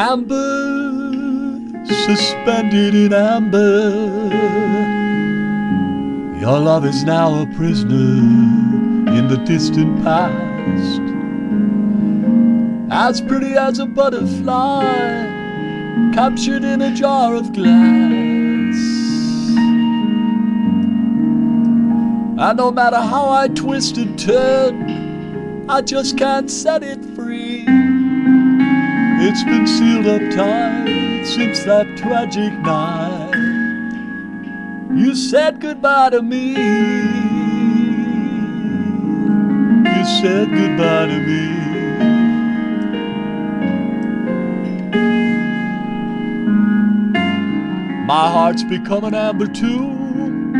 Amber, suspended in amber. Your love is now a prisoner in the distant past. As pretty as a butterfly, captured in a jar of glass. And no matter how I twist and turn, I just can't set it free. It's been sealed up tight since that tragic night. You said goodbye to me. You said goodbye to me. My heart's become an amber tomb,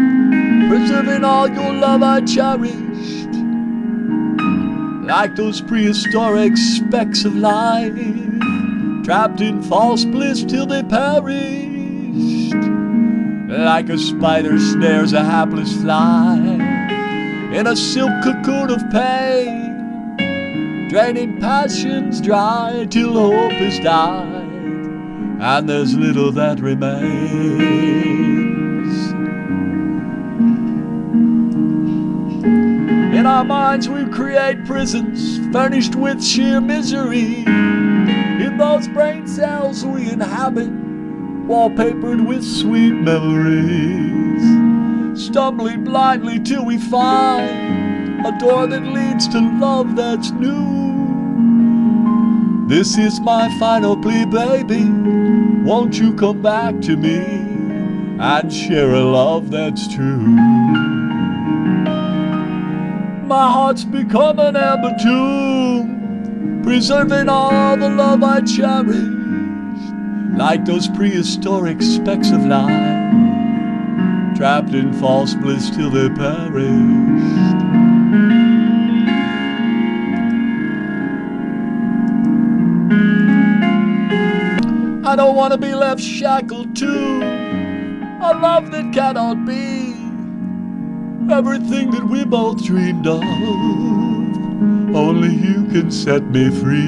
preserving all your love I cherished. Like those prehistoric specks of light, trapped in false bliss till they perished. Like a spider snares a hapless fly in a silk cocoon of pain, draining passions dry till hope is died and there's little that remains. In our minds we create prisons furnished with sheer misery. Those brain cells we inhabit, wallpapered with sweet memories. Stumbling blindly till we find a door that leads to love that's new. This is my final plea, baby. Won't you come back to me and share a love that's true? My heart's become an amber tomb, preserving all the love I cherished, like those prehistoric specks of light, trapped in false bliss till they perished. I don't want to be left shackled to a love that cannot be everything that we both dreamed of. Only you can set me free.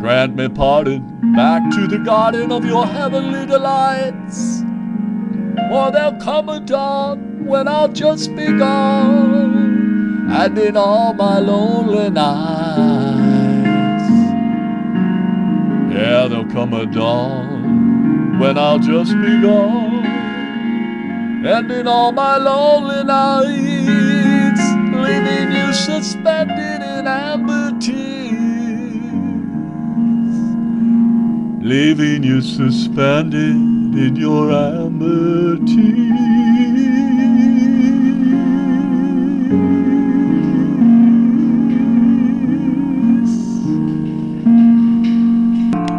Grant me pardon back to the garden of your heavenly delights. Or there'll come a dawn when I'll just be gone, and in all my lonely nights. Yeah, there'll come a dawn when I'll just be gone. And in all my lonely nights, suspended in amber. Leaving you suspended in your amber tears.